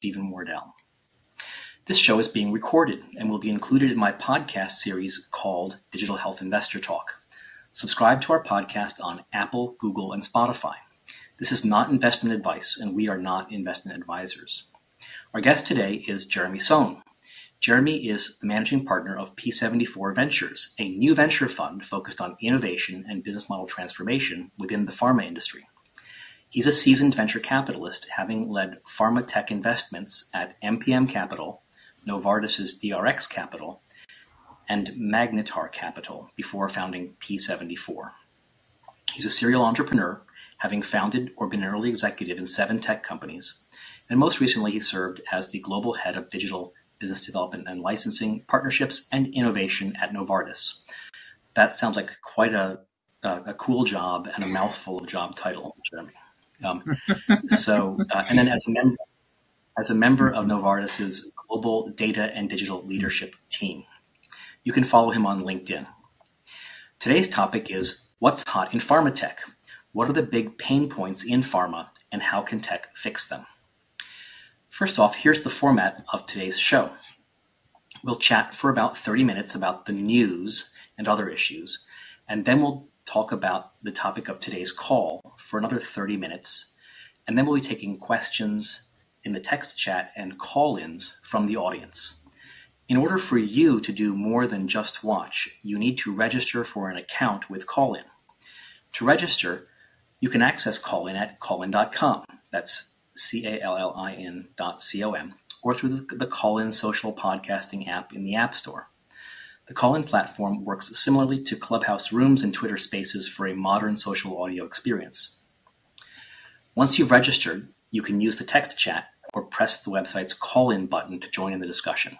Steven Wardell. This show is being recorded and will be included in my podcast series called Digital Health Investor Talk. Subscribe to our podcast on Apple, Google, and Spotify. This is not investment advice, and we are not investment advisors. Our guest today is Jeremy Sohn. Jeremy is the managing partner of P74 Ventures, a new venture fund focused on innovation and business model transformation within the pharma industry. He's a seasoned venture capitalist, having led pharma tech investments at MPM Capital, Novartis's DRX Capital, and Magnetar Capital before founding P74. He's a serial entrepreneur, having founded or been early executive in seven tech companies, and most recently he served as the global head of digital business development and licensing, partnerships, and innovation at Novartis. That sounds like quite a, a, a cool job and a mouthful of job title, Jeremy. Um, so, uh, and then as a member, as a member of Novartis's global data and digital leadership team, you can follow him on LinkedIn. Today's topic is what's hot in pharma tech. What are the big pain points in pharma, and how can tech fix them? First off, here's the format of today's show. We'll chat for about 30 minutes about the news and other issues, and then we'll talk about the topic of today's call for another 30 minutes, and then we'll be taking questions in the text chat and call ins from the audience. In order for you to do more than just watch, you need to register for an account with call in. To register, you can access call in at callin.com. That's C A L L I N dot C O M, or through the, the Callin social podcasting app in the App Store. The call in platform works similarly to Clubhouse Rooms and Twitter Spaces for a modern social audio experience. Once you've registered, you can use the text chat or press the website's call in button to join in the discussion.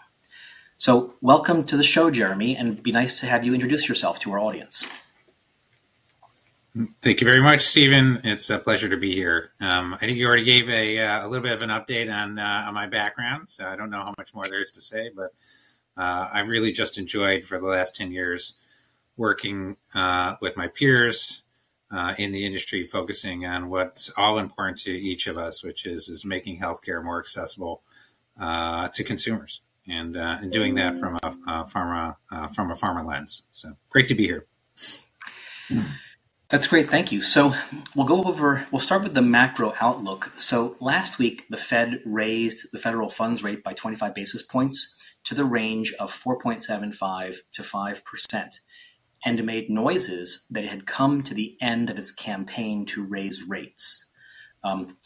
So, welcome to the show, Jeremy, and it'd be nice to have you introduce yourself to our audience. Thank you very much, Steven. It's a pleasure to be here. Um, I think you already gave a, uh, a little bit of an update on, uh, on my background, so I don't know how much more there is to say, but uh, I really just enjoyed for the last 10 years working uh, with my peers uh, in the industry, focusing on what's all important to each of us, which is, is making healthcare more accessible uh, to consumers and, uh, and doing that from a, a pharma, uh, from a pharma lens. So great to be here. That's great. Thank you. So we'll go over, we'll start with the macro outlook. So last week, the Fed raised the federal funds rate by 25 basis points to the range of 4.75 to 5% and made noises that it had come to the end of its campaign to raise rates. Um,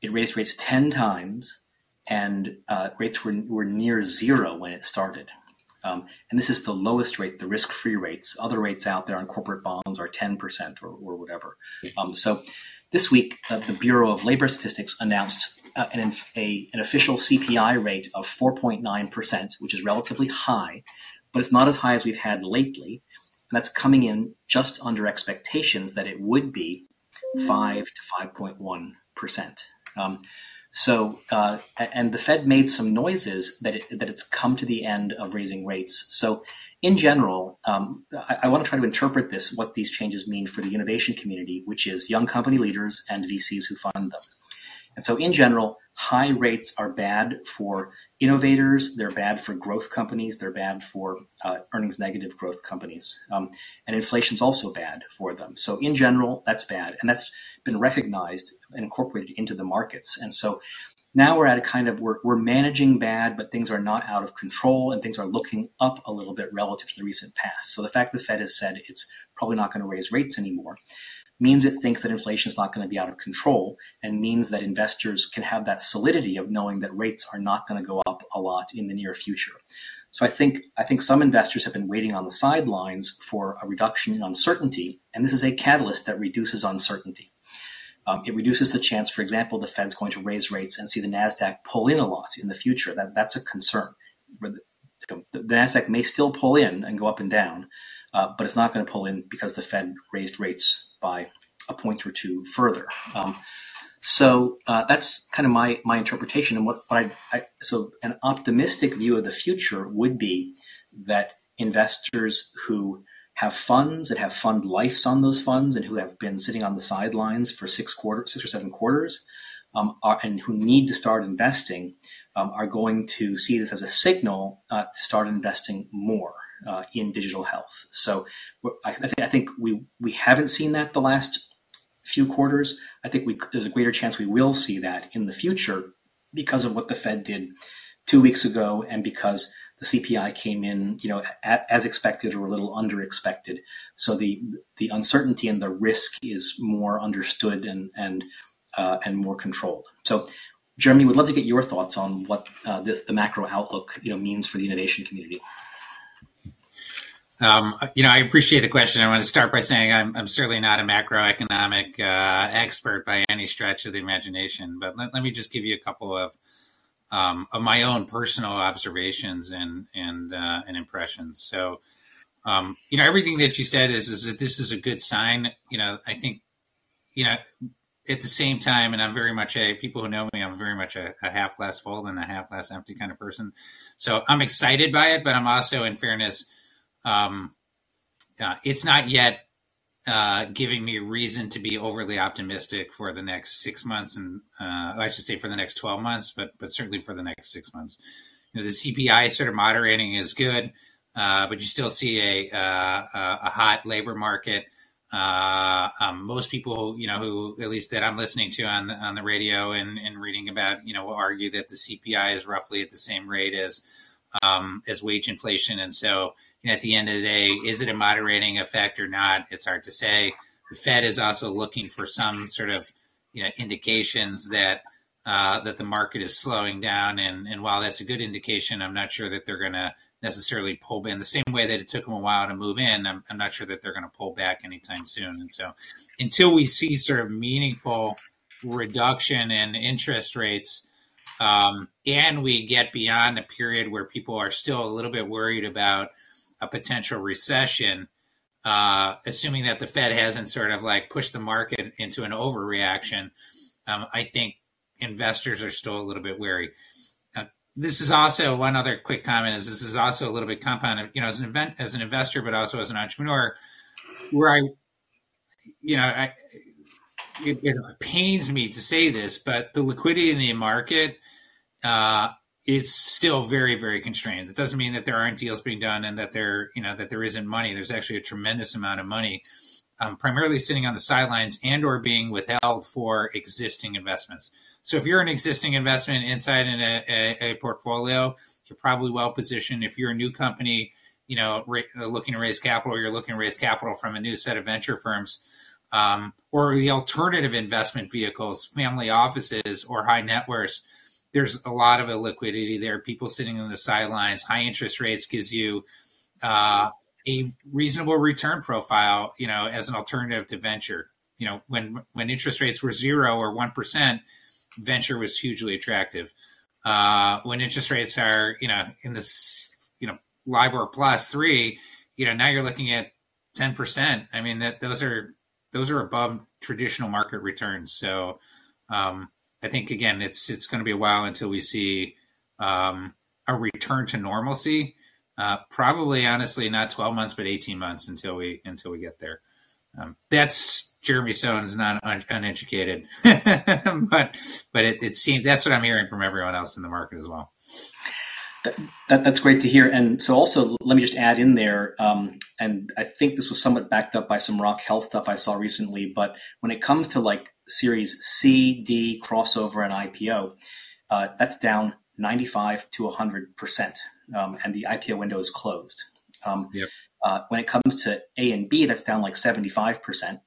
it raised rates 10 times, and uh, rates were, were near zero when it started. Um, and this is the lowest rate, the risk free rates. Other rates out there on corporate bonds are 10% or, or whatever. Um, so this week, uh, the Bureau of Labor Statistics announced uh, an, a, an official CPI rate of 4.9%, which is relatively high, but it's not as high as we've had lately. And that's coming in just under expectations that it would be 5 to 5.1%. Um, so, uh, and the Fed made some noises that it, that it's come to the end of raising rates. So, in general, um, I, I, want to try to interpret this, what these changes mean for the innovation community, which is young company leaders and VCs who fund them. And so, in general, high rates are bad for innovators, they're bad for growth companies, they're bad for uh, earnings negative growth companies. Um, and inflation's also bad for them. So, in general, that's bad. And that's been recognized and incorporated into the markets. And so, now we're at a kind of we're, we're managing bad, but things are not out of control and things are looking up a little bit relative to the recent past. So the fact the Fed has said it's probably not going to raise rates anymore means it thinks that inflation is not going to be out of control and means that investors can have that solidity of knowing that rates are not going to go up a lot in the near future. So I think I think some investors have been waiting on the sidelines for a reduction in uncertainty, and this is a catalyst that reduces uncertainty. Um, it reduces the chance, for example, the Fed's going to raise rates and see the Nasdaq pull in a lot in the future. That that's a concern. The, Nasdaq may still pull in and go up and down, uh, but it's not going to pull in because the Fed raised rates by a point or two further. Um, so uh, that's kind of my my interpretation. And what, what I, I, so an optimistic view of the future would be that investors who have funds that have fund lives on those funds and who have been sitting on the sidelines for six quarters, six or seven quarters, um, are, and who need to start investing um, are going to see this as a signal uh, to start investing more uh, in digital health. So I, think, I think we we haven't seen that the last few quarters. I think we, there's a greater chance we will see that in the future because of what the Fed did two weeks ago and because the CPI came in, you know, at, as expected or a little under expected. So the the uncertainty and the risk is more understood and and uh, and more controlled. So, Jeremy, would love to get your thoughts on what uh, this, the macro outlook, you know, means for the innovation community. Um, you know, I appreciate the question. I want to start by saying I'm, I'm certainly not a macroeconomic uh, expert by any stretch of the imagination, but let, let me just give you a couple of um, of my own personal observations and and uh, and impressions. So, um, you know, everything that you said is is that this is a good sign. You know, I think, you know, at the same time, and I'm very much a people who know me, I'm very much a, a half glass full and a half glass empty kind of person. So I'm excited by it, but I'm also, in fairness um, uh, it's not yet uh, giving me reason to be overly optimistic for the next six months, and uh, I should say for the next twelve months, but but certainly for the next six months. You know, the CPI sort of moderating is good, uh, but you still see a uh, a hot labor market. Uh, um, most people, you know, who at least that I'm listening to on the, on the radio and, and reading about, you know, will argue that the CPI is roughly at the same rate as um, as wage inflation, and so at the end of the day, is it a moderating effect or not? It's hard to say. The Fed is also looking for some sort of you know indications that uh, that the market is slowing down, and and while that's a good indication, I'm not sure that they're going to necessarily pull in the same way that it took them a while to move in. I'm, I'm not sure that they're going to pull back anytime soon. And so, until we see sort of meaningful reduction in interest rates, um, and we get beyond a period where people are still a little bit worried about a potential recession, uh, assuming that the Fed hasn't sort of like pushed the market into an overreaction, um, I think investors are still a little bit wary. Uh, this is also one other quick comment is this is also a little bit compounded, you know, as an event, as an investor, but also as an entrepreneur, where I, you know, I, it, it pains me to say this, but the liquidity in the market uh, it's still very very constrained. It doesn't mean that there aren't deals being done and that there you know that there isn't money. There's actually a tremendous amount of money um, primarily sitting on the sidelines and or being withheld for existing investments. So if you're an existing investment inside in a, a, a portfolio you're probably well positioned. If you're a new company you know ra- looking to raise capital you're looking to raise capital from a new set of venture firms um, or the alternative investment vehicles family offices or high net worths there's a lot of illiquidity there. People sitting on the sidelines. High interest rates gives you uh, a reasonable return profile. You know, as an alternative to venture. You know, when when interest rates were zero or one percent, venture was hugely attractive. Uh, when interest rates are you know in this you know LIBOR plus three, you know now you're looking at ten percent. I mean that those are those are above traditional market returns. So um, I think again, it's it's going to be a while until we see um, a return to normalcy. Uh, probably, honestly, not 12 months, but 18 months until we until we get there. Um, that's Jeremy Sohn's not un- uneducated, but but it, it seems that's what I'm hearing from everyone else in the market as well. That, that, that's great to hear. And so, also, let me just add in there, um, and I think this was somewhat backed up by some Rock Health stuff I saw recently. But when it comes to like Series C, D, crossover, and IPO, uh, that's down 95 to 100 percent, um, and the IPO window is closed. Um, yep. uh, when it comes to A and B, that's down like 75 percent,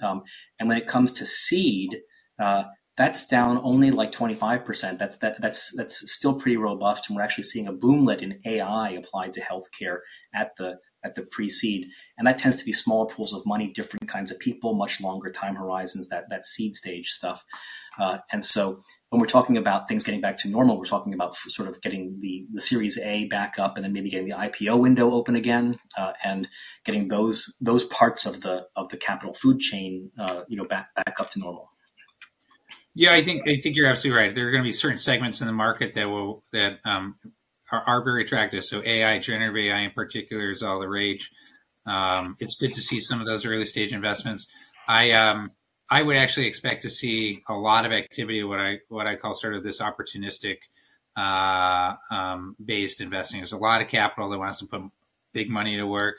um, and when it comes to seed, uh, that's down only like 25%. That's that that's that's still pretty robust, and we're actually seeing a boomlet in AI applied to healthcare at the at the pre-seed, and that tends to be smaller pools of money, different kinds of people, much longer time horizons. That that seed stage stuff, uh, and so when we're talking about things getting back to normal, we're talking about sort of getting the the Series A back up, and then maybe getting the IPO window open again, uh, and getting those those parts of the of the capital food chain, uh, you know, back back up to normal. Yeah, I think I think you're absolutely right. There are going to be certain segments in the market that will that um, are, are, very attractive. So AI, generative AI in particular, is all the rage. Um, it's good to see some of those early stage investments. I um, I would actually expect to see a lot of activity. What I what I call sort of this opportunistic uh, um, based investing. There's a lot of capital that wants to put big money to work.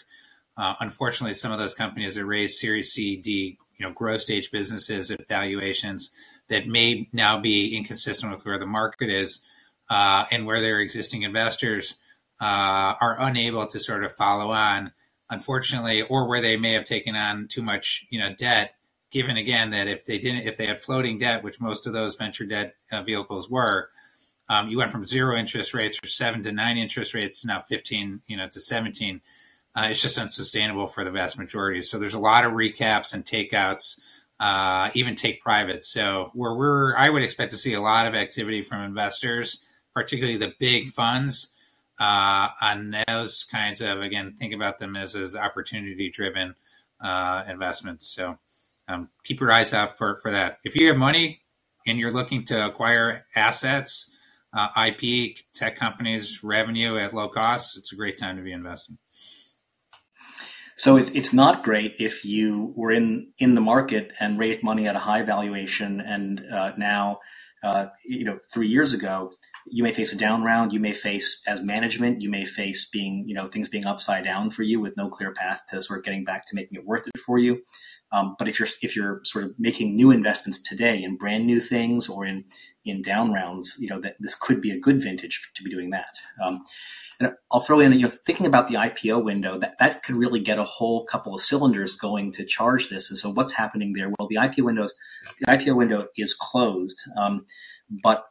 Uh, unfortunately, some of those companies that raise Series C, D, you know, growth stage businesses at valuations that may now be inconsistent with where the market is uh, and where their existing investors uh, are unable to sort of follow on, unfortunately, or where they may have taken on too much, you know, debt. Given again that if they didn't, if they had floating debt, which most of those venture debt uh, vehicles were, um, you went from zero interest rates or seven to nine interest rates to now 15, you know, to 17. Uh, it's just unsustainable for the vast majority. So there's a lot of recaps and takeouts, uh, even take private. So where we're, I would expect to see a lot of activity from investors, particularly the big funds, uh, on those kinds of again, think about them as as opportunity driven uh, investments. So um, keep your eyes out for for that. If you have money and you're looking to acquire assets uh, IP, tech companies, revenue at low cost, it's a great time to be investing. So it's it's not great if you were in in the market and raised money at a high valuation, and uh, now, uh, you know, three years ago, you may face a down round. You may face as management, you may face being you know things being upside down for you with no clear path to sort of getting back to making it worth it for you. Um, but if you're if you're sort of making new investments today in brand new things or in in down rounds, you know that this could be a good vintage to be doing that. Um, and I'll throw in, you know, thinking about the IPO window, that, that could really get a whole couple of cylinders going to charge this. And so what's happening there? Well, the IPO windows, the IPO window is closed. Um, but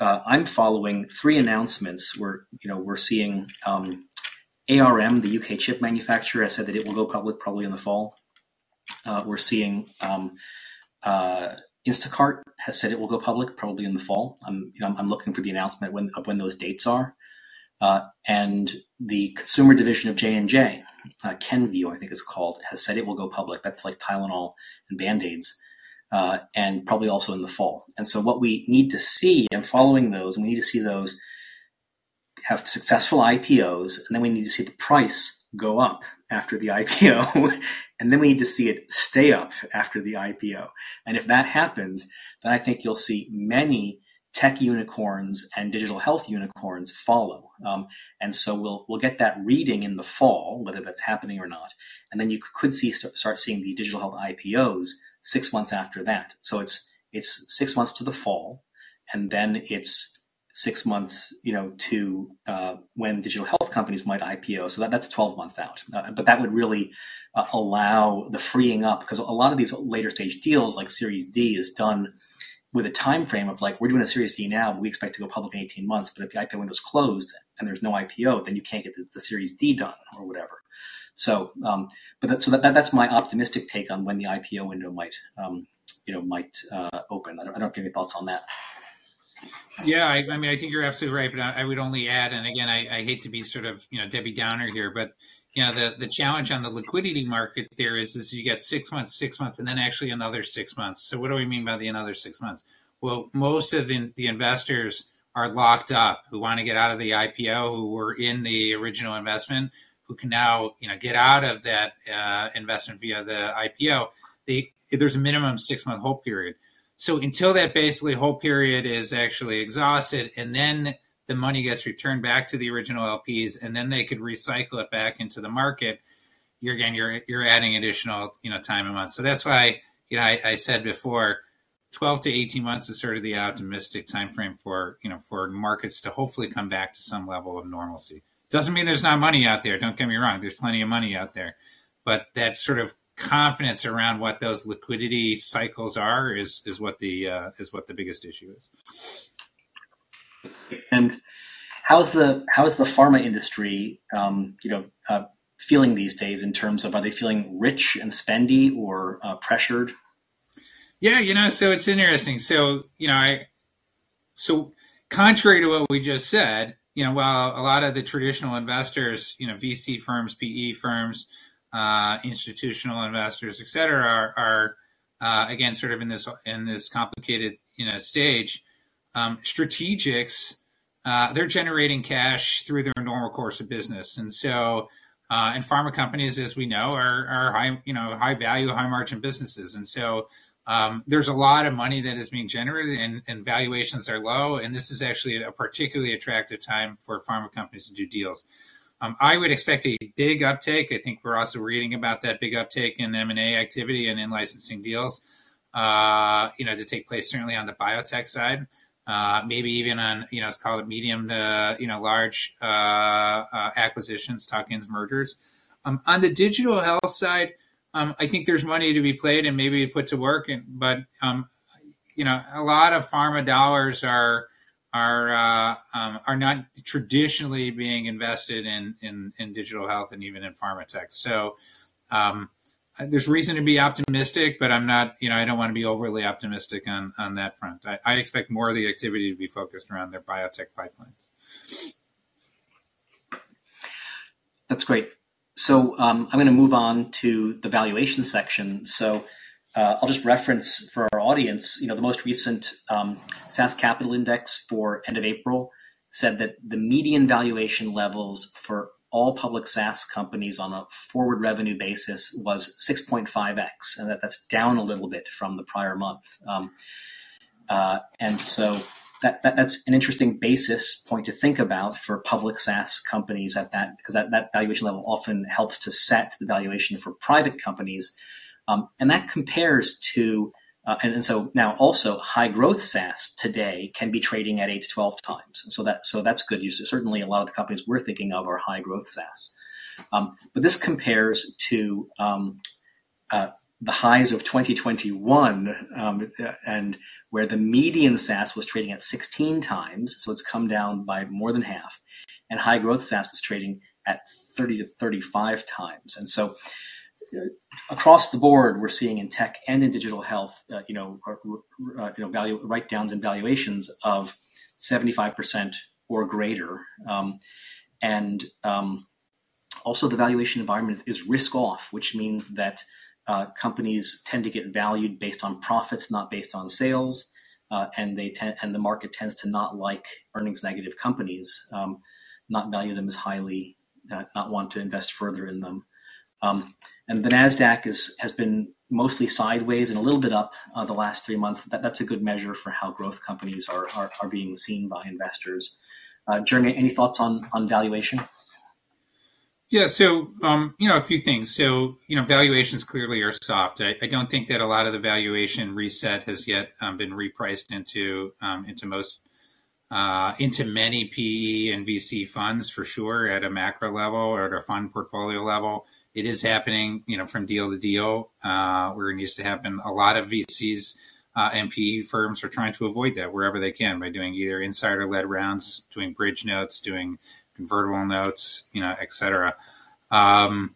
uh, I'm following three announcements where, you know, we're seeing um, ARM, the UK chip manufacturer, has said that it will go public probably in the fall. Uh, we're seeing um, uh, Instacart has said it will go public probably in the fall. I'm, you know, I'm looking for the announcement when, of when those dates are. Uh, and the consumer division of J and J, uh, Kenvue, I think it's called, has said it will go public. That's like Tylenol and Band Aids, uh, and probably also in the fall. And so, what we need to see, and following those, and we need to see those have successful IPOs, and then we need to see the price go up after the IPO, and then we need to see it stay up after the IPO. And if that happens, then I think you'll see many tech unicorns and digital health unicorns follow. Um, and so we'll we'll get that reading in the fall, whether that's happening or not. And then you could see start seeing the digital health IPOs six months after that. So it's it's six months to the fall, and then it's six months, you know, to uh, when digital health companies might IPO. So that, that's 12 months out. Uh, but that would really uh, allow the freeing up because a lot of these later stage deals, like Series D, is done with a time frame of like we're doing a Series D now, we expect to go public in 18 months. But if the IPO window is closed and there's no IPO, then you can't get the, the Series D done or whatever. So, um, but that, so that, that, that's my optimistic take on when the IPO window might, um, you know, might uh, open. I don't, I don't have any thoughts on that. Yeah, I, I, mean, I think you're absolutely right, but I, I would only add, and again, I, I, hate to be sort of you know Debbie Downer here, but you know the the challenge on the liquidity market there is is you get six months, six months, and then actually another six months. So what do we mean by the another six months? Well, most of the, the investors are locked up who want to get out of the IPO, who were in the original investment, who can now you know get out of that uh, investment via the IPO. They, there's a minimum six month hold period. So until that basically hold period is actually exhausted, and then the money gets returned back to the original LPs, and then they could recycle it back into the market. You're again, you're you're adding additional, you know, time and months. So that's why, you know, I, I said before, 12 to 18 months is sort of the optimistic time frame for, you know, for markets to hopefully come back to some level of normalcy. Doesn't mean there's not money out there. Don't get me wrong. There's plenty of money out there, but that sort of confidence around what those liquidity cycles are is is what the uh, is what the biggest issue is. And how's the how's the pharma industry, um, you know, uh, feeling these days in terms of are they feeling rich and spendy or uh, pressured? Yeah, you know, so it's interesting. So you know, I so contrary to what we just said, you know, while a lot of the traditional investors, you know, VC firms, PE firms, uh, institutional investors, et cetera, are, are uh, again sort of in this in this complicated you know stage. Um, strategics, uh, they're generating cash through their normal course of business, and so uh, and pharma companies, as we know, are, are high you know high value, high margin businesses, and so um, there's a lot of money that is being generated and, and, valuations are low. And this is actually a particularly attractive time for pharma companies to do deals. Um, I would expect a big uptake. I think we're also reading about that big uptake in M&A activity and in licensing deals, uh, you know, to take place certainly on the biotech side. Uh, maybe even on, you know, it's called medium to, you know, large uh, uh acquisitions, tuck-ins, mergers. Um, on the digital health side, um, I think there's money to be played and maybe put to work. And, but um, you know, a lot of pharma dollars are are uh, um, are not traditionally being invested in, in, in digital health and even in pharma tech. So um, there's reason to be optimistic, but I'm not. You know, I don't want to be overly optimistic on on that front. I, I expect more of the activity to be focused around their biotech pipelines. That's great. So um, I'm going to move on to the valuation section. So uh, I'll just reference for our audience, you know, the most recent um, SaaS Capital Index for end of April said that the median valuation levels for all public SaaS companies on a forward revenue basis was 6.5x, and that, that's down a little bit from the prior month. Um, uh, and so that, that, that's an interesting basis point to think about for public SaaS companies at that because that, that valuation level often helps to set the valuation for private companies, um, and that compares to uh, and, and, so now also high growth SaaS today can be trading at eight to twelve times, so that so that's good. You certainly a lot of the companies we're thinking of are high growth SaaS, um, but this compares to um, uh, the highs of 2021 um, and where the median SaaS was trading at 16 times, so it's come down by more than half, and high growth SaaS was trading at 30 to 35 times. And so across the board, we're seeing in tech and in digital health, uh, you know, uh, uh you know, value write downs and valuations of 75% or greater. Um, and um, also the valuation environment is risk off, which means that uh, companies tend to get valued based on profits, not based on sales, uh, and they tend and the market tends to not like earnings negative companies, um, not value them as highly, uh, not want to invest further in them. Um, and the Nasdaq is has been mostly sideways and a little bit up uh, the last three months. That, that's a good measure for how growth companies are are, are being seen by investors. Uh, Jeremy, any thoughts on on valuation? Yeah, so um, you know a few things. So you know valuations clearly are soft. I, I, don't think that a lot of the valuation reset has yet um, been repriced into um, into most uh, into many PE and VC funds for sure at a macro level or at a fund portfolio level. It is happening, you know, from deal to deal uh, where it needs to happen. A lot of VCs uh, and PE firms are trying to avoid that wherever they can by doing either insider led rounds, doing bridge notes, doing convertible notes, you know, et cetera. Um,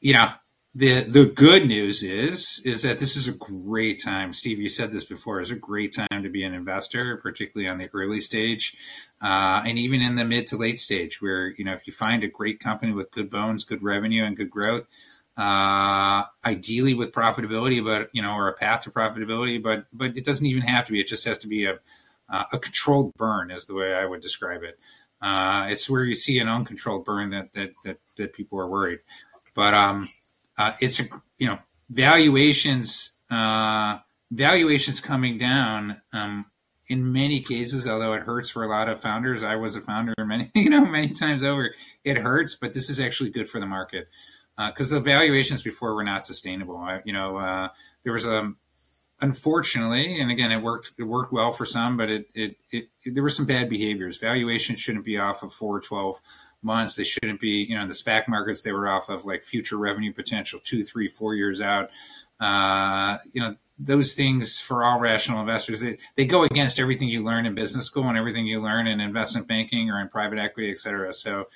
you know, the the good news is is that this is a great time. Steve, you said this before. It's a great time to be an investor, particularly on the early stage, uh, and even in the mid to late stage, where you know if you find a great company with good bones, good revenue, and good growth, uh, ideally with profitability, but you know, or a path to profitability, but but it doesn't even have to be. It just has to be a uh, a controlled burn, is the way I would describe it. Uh, it's where you see an uncontrolled burn that that that, that people are worried. But um, uh, it's a you know valuations uh, valuations coming down um, in many cases. Although it hurts for a lot of founders, I was a founder many you know many times over. It hurts, but this is actually good for the market because uh, the valuations before were not sustainable. I, you know, uh, there was a um, unfortunately, and again, it worked it worked well for some, but it, it, it, there were some bad behaviors. Valuations shouldn't be off of four, or 12 months. They shouldn't be, you know, in the SPAC markets, they were off of like future revenue potential two, three, four years out. Uh, you know, those things for all rational investors, they, they go against everything you learn in business school and everything you learn in investment banking or in private equity, et cetera. So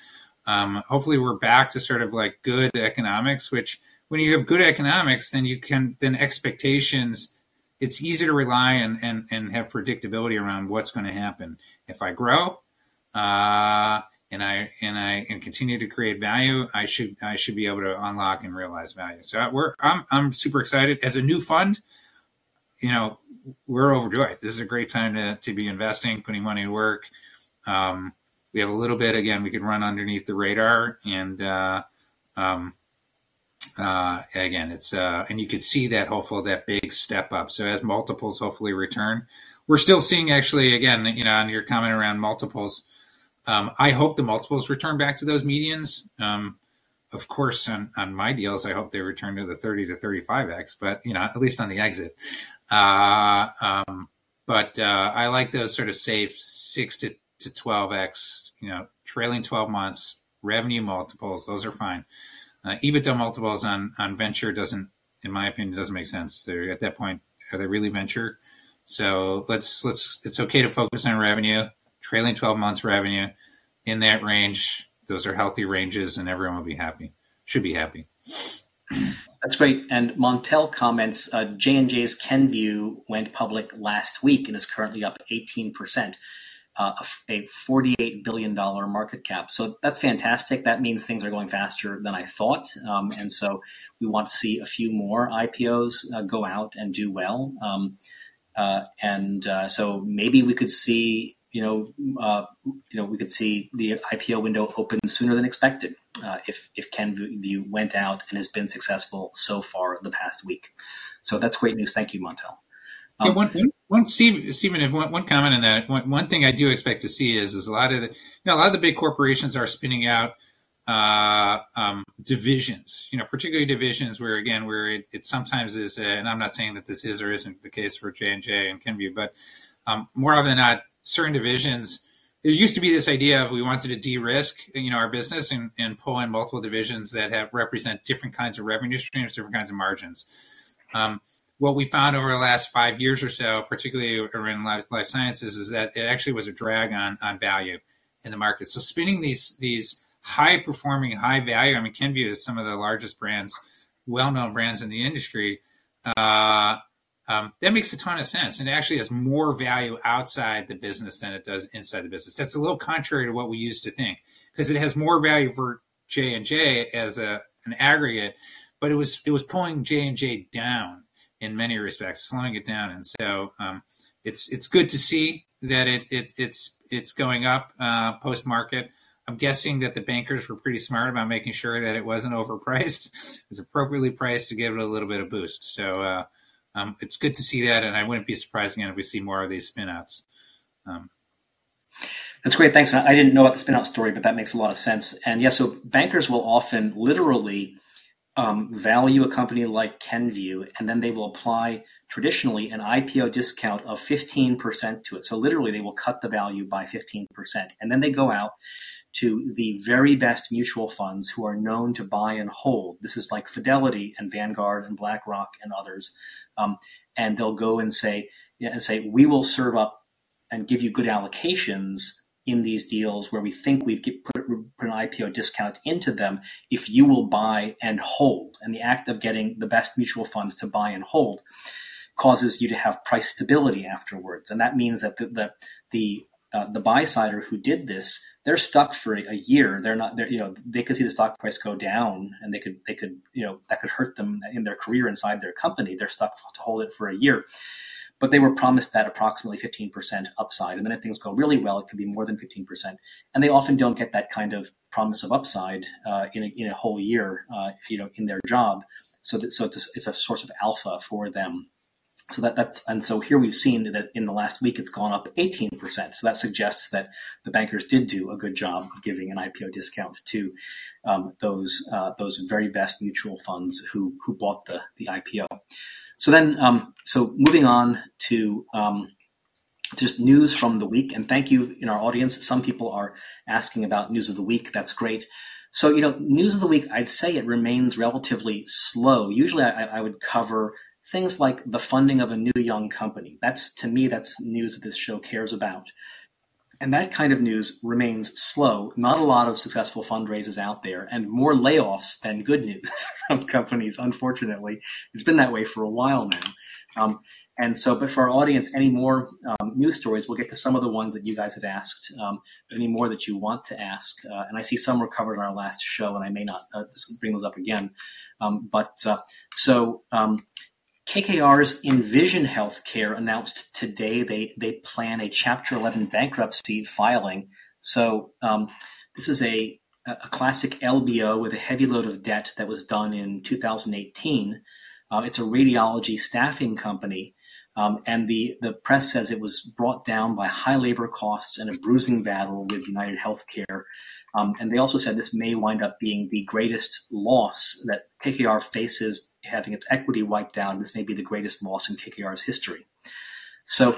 um, hopefully we're back to sort of like good economics, which when you have good economics, then you can, then expectations – it's easy to rely and, and, and have predictability around what's going to happen. If I grow, uh, and I and I and continue to create value, I should I should be able to unlock and realize value. So we're I'm I'm super excited as a new fund. You know, we're overjoyed. This is a great time to to be investing, putting money to work. Um, we have a little bit again. We could run underneath the radar, and uh, um, uh, again, it's uh, and you could see that hopefully that big step up. So as multiples hopefully return, we're still seeing actually again, you know, on your comment around multiples. Um, I hope the multiples return back to those medians. Um, of course, on, on my deals, I hope they return to the 30 to 35x, but you know, at least on the exit. Uh, um, but uh, I like those sort of safe six to, to 12x, you know, trailing 12 months revenue multiples. Those are fine. Uh, EBITDA multiples on on venture doesn't, in my opinion, doesn't make sense. They're at that point, are they really venture? So let's let's. It's okay to focus on revenue, trailing 12 months revenue, in that range. Those are healthy ranges, and everyone will be happy. Should be happy. That's great. And Montel comments: uh, J and J's Kenvue went public last week and is currently up 18 percent uh, a, $48 billion market cap. So that's fantastic. That means things are going faster than I thought. Um, and so we want to see a few more IPOs uh, go out and do well. Um, uh, and uh, so maybe we could see, you know, uh, you know, we could see the IPO window open sooner than expected uh, if if Kenvue went out and has been successful so far the past week. So that's great news. Thank you, Montel. Um, yeah, one, one, one, Steven, one, one comment on that. One, one thing I do expect to see is, is a lot of the, you know, a lot of the big corporations are spinning out uh, um, divisions, you know, particularly divisions where, again, where it, it sometimes is, a, and I'm not saying that this is or isn't the case for J and J and Kenvue, but um, more often than not, certain divisions. There used to be this idea of we wanted to de-risk, you know, our business and, and pull in multiple divisions that have represent different kinds of revenue streams, different kinds of margins. Um, what we found over the last five years or so, particularly around life, life sciences, is that it actually was a drag on on value in the market. So spinning these these high performing, high value. I mean, Kenvue is some of the largest brands, well known brands in the industry. Uh, um, that makes a ton of sense, and it actually has more value outside the business than it does inside the business. That's a little contrary to what we used to think, because it has more value for J and J as a an aggregate, but it was it was pulling J and J down in many respects, slowing it down. And so um, it's it's good to see that it, it it's it's going up uh, post market. I'm guessing that the bankers were pretty smart about making sure that it wasn't overpriced. It's appropriately priced to give it a little bit of boost. So uh, um, it's good to see that, and I wouldn't be surprised again if we see more of these spinouts. Um, that's great. Thanks. I didn't know about the spinout story, but that makes a lot of sense. And yeah, so bankers will often literally um, value a company like Kenvue, and then they will apply traditionally an IPO discount of 15% to it. So literally, they will cut the value by 15%. And then they go out to the very best mutual funds who are known to buy and hold. This is like Fidelity and Vanguard and BlackRock and others. Um, and they'll go and say, and say, we will serve up and give you good allocations in these deals where we think we've put an IPO discount into them if you will buy and hold. And the act of getting the best mutual funds to buy and hold causes you to have price stability afterwards. And that means that the, the, the uh, the buy sider who did this, they're stuck for a, a year. They're not, they're, you know, they could see the stock price go down and they could, they could, you know, that could hurt them in their career inside their company. They're stuck to hold it for a year but they were promised that approximately 15% upside. And then if things go really well, it could be more than 15%. And they often don't get that kind of promise of upside uh, in, a, in a whole year, uh, you know, in their job. So that, so it's a, it's a source of alpha for them. So that that's and so here we've seen that in the last week it's gone up 18%. So that suggests that the bankers did do a good job of giving an IPO discount to um, those uh, those very best mutual funds who who bought the the IPO. So then, um, so moving on to um, just news from the week, and thank you in our audience. Some people are asking about news of the week. That's great. So you know, news of the week, I'd say it remains relatively slow. Usually, I, I would cover things like the funding of a new young company. That's to me, that's news that this show cares about. And that kind of news remains slow. Not a lot of successful fundraisers out there, and more layoffs than good news from companies, unfortunately. It's been that way for a while now. Um, and so, but for our audience, any more um, news stories, we'll get to some of the ones that you guys had asked, um, but any more that you want to ask. Uh, and I see some were covered in our last show, and I may not uh, bring those up again. Um, but uh, so, um, KKR's Envision Healthcare announced today they they plan a Chapter 11 bankruptcy filing. So um, this is a a classic LBO with a heavy load of debt that was done in 2018. Uh, it's a radiology staffing company, um, and the the press says it was brought down by high labor costs and a bruising battle with United Healthcare. Um, and they also said this may wind up being the greatest loss that KKR faces, having its equity wiped out. This may be the greatest loss in KKR's history. So,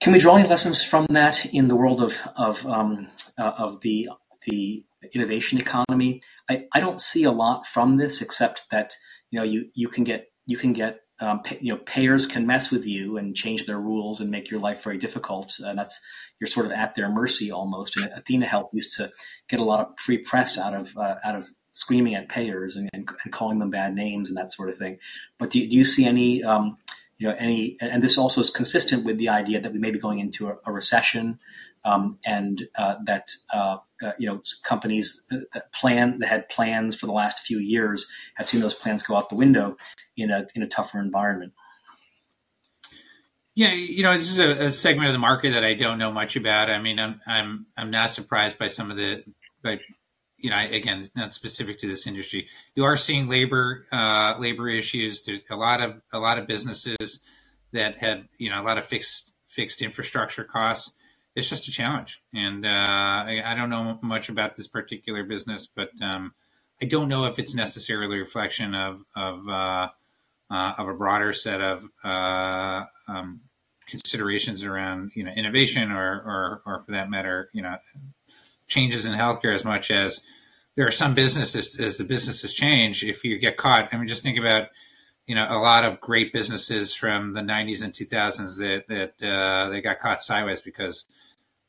can we draw any lessons from that in the world of of um, uh, of the the innovation economy? I, I don't see a lot from this except that you know you you can get you can get um, pay, you know payers can mess with you and change their rules and make your life very difficult and that's you're sort of at their mercy almost. And athenahealth used to get a lot of free press out of uh, out of screaming at payers and, and, and, calling them bad names and that sort of thing. But do, do you see any um, you know any and this also is consistent with the idea that we may be going into a, a recession um, and uh, that uh, uh, you know companies that plan that had plans for the last few years have seen those plans go out the window in a in a tougher environment. Yeah, you know, this is a, a, segment of the market that I don't know much about. I mean, I'm I'm I'm not surprised by some of the, but you know, again, it's not specific to this industry. You are seeing labor uh, labor issues. There's a lot of a lot of businesses that had you know a lot of fixed fixed infrastructure costs it's just a challenge. And uh, I, I, don't know much about this particular business, but um, I don't know if it's necessarily a reflection of of, uh, uh, of a broader set of uh, um, considerations around you know innovation or, or or for that matter you know changes in healthcare as much as there are some businesses as the businesses change if you get caught i mean just think about you know a lot of great businesses from the 90s and 2000s that that uh, they got caught sideways because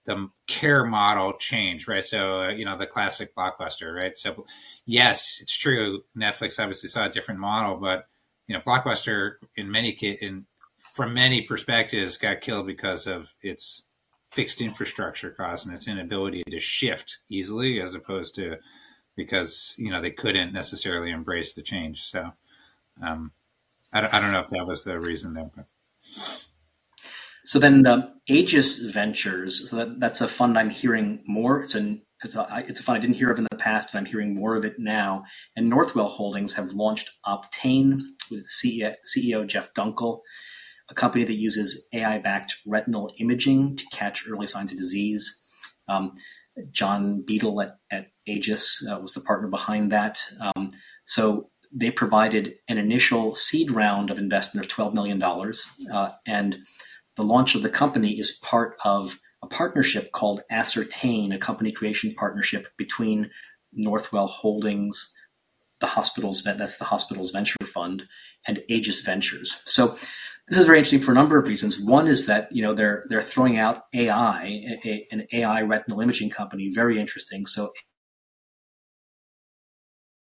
the care model changed right? So uh, you know the classic blockbuster right? So yes it's true netflix obviously saw a different model but you know blockbuster in many in from many perspectives got killed because of its fixed infrastructure costs and its inability to shift easily as opposed to because you know they couldn't necessarily embrace the change. So um, I don't, I don't know if that was the reason though. But. So then, um, Aegis Ventures. So that, that's a fund I'm hearing more. It's an it's a, it's a fund I didn't hear of in the past, and I'm hearing more of it now. And Northwell Holdings have launched Optain with CEO, CEO Jeff Dunkel, a company that uses AI-backed retinal imaging to catch early signs of disease. Um, John Beadle at, at Aegis uh, was the partner behind that. Um, so they provided an initial seed round of investment of $12 million. Uh, and the launch of the company is part of a partnership called Ascertain, a company creation partnership between Northwell Holdings, the hospital's that's the hospital's venture fund, and Aegis Ventures. So this is very interesting for a number of reasons. One is that you know they're they're throwing out AI, a, an AI retinal imaging company, very interesting. So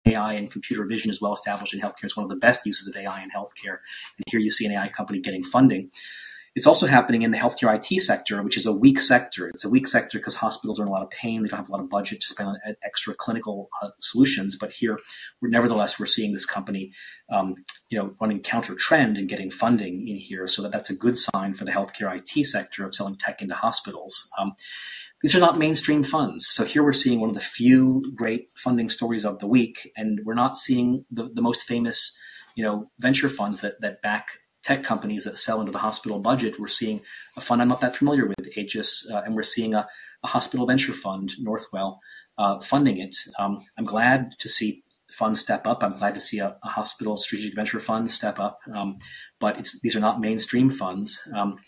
AI and computer vision is well established in healthcare. It's one of the best uses of AI in healthcare. And here you see an AI company getting funding. It's also happening in the healthcare IT sector, which is a weak sector. It's a weak sector because hospitals are in a lot of pain. They don't have a lot of budget to spend on extra clinical uh, solutions. But here, we're, nevertheless, we're seeing this company, um, you know, running counter trend and getting funding in here. So that that's a good sign for the healthcare IT sector of selling tech into hospitals. Um, these are not mainstream funds. So here we're seeing one of the few great funding stories of the week, and we're not seeing the, the most famous, you know, venture funds that that back tech companies that sell into the hospital budget. We're seeing a fund I'm not that familiar with, Aegis, uh, and we're seeing a, a, hospital venture fund, Northwell, uh, funding it. Um, I'm glad to see funds step up. I'm glad to see a, a hospital strategic venture fund step up, um, but these are not mainstream funds. Um,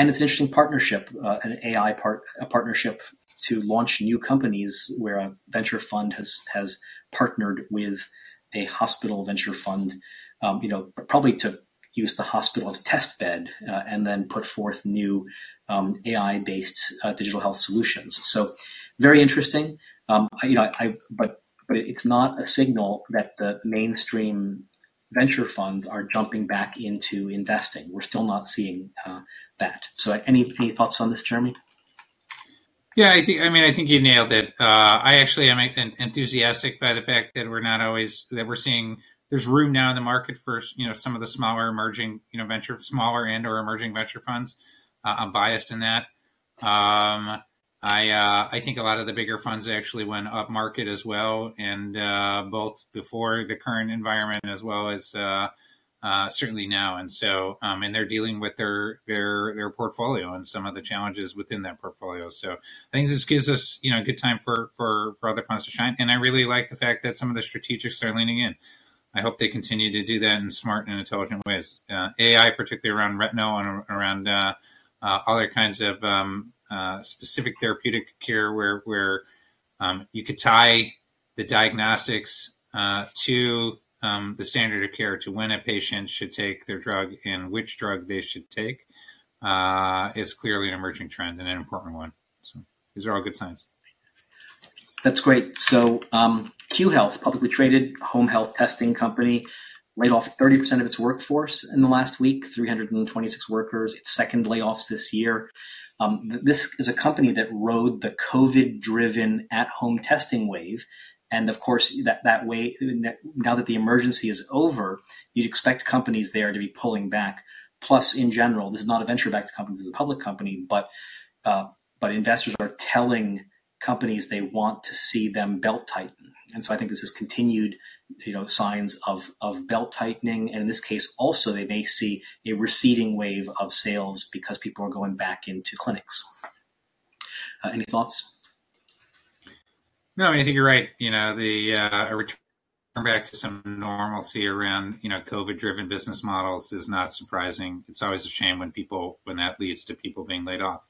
and it's an interesting partnership, uh, an AI part, a partnership to launch new companies where a venture fund has has partnered with a hospital venture fund. Um, you know, probably to use the hospital as a test bed uh, and then put forth new um, AI based uh, digital health solutions. So very interesting. Um, I, you know, I, but but it's not a signal that the mainstream venture funds are jumping back into investing. We're still not seeing uh, that. So, any any thoughts on this, Jeremy? Yeah, I think. I mean, I think you nailed it. Uh, I actually am enthusiastic by the fact that we're not always that we're seeing. There's room now in the market for you know some of the smaller emerging you know venture smaller and or emerging venture funds. Uh, I'm biased in that. Um, I uh, I think a lot of the bigger funds actually went up market as well, and uh, both before the current environment as well as uh, uh, certainly now. And so, um, and they're dealing with their their their portfolio and some of the challenges within that portfolio. So I think this gives us you know a good time for for for other funds to shine. And I really like the fact that some of the strategics are leaning in. I hope they continue to do that in smart and intelligent ways. Uh, AI, particularly around retinal and around uh, other kinds of um, uh, specific therapeutic care where where um, you could tie the diagnostics uh, to um, the standard of care to when a patient should take their drug and which drug they should take uh, is clearly an emerging trend and an important one. So these are all good signs. That's great. So um, Cue Health, publicly traded home health testing company, laid off 30% of its workforce in the last week, 326 workers, its second layoffs this year. Um, this is a company that rode the COVID driven at home testing wave. And of course, that, that way, now that the emergency is over, you'd expect companies there to be pulling back. Plus, in general, this is not a venture backed company, this is a public company, but, uh, but investors are telling companies they want to see them belt tighten. And so I think this has continued you know signs of of belt tightening. And in this case also they may see a receding wave of sales because people are going back into clinics. Uh, any thoughts? No I, mean, I think you're right. You know the uh, return back to some normalcy around you know covid driven business models is not surprising. It's always a shame when people when that leads to people being laid off.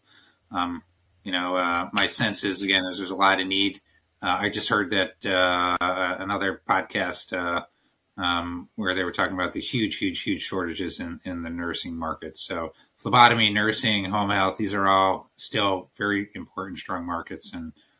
Um, you know uh, my sense is again there's, there's a lot of need uh, I just heard that uh, another podcast uh, um, where they were talking about the huge, huge, huge shortages in, in the nursing market. So phlebotomy, nursing, home health, these are all still very important, strong markets. And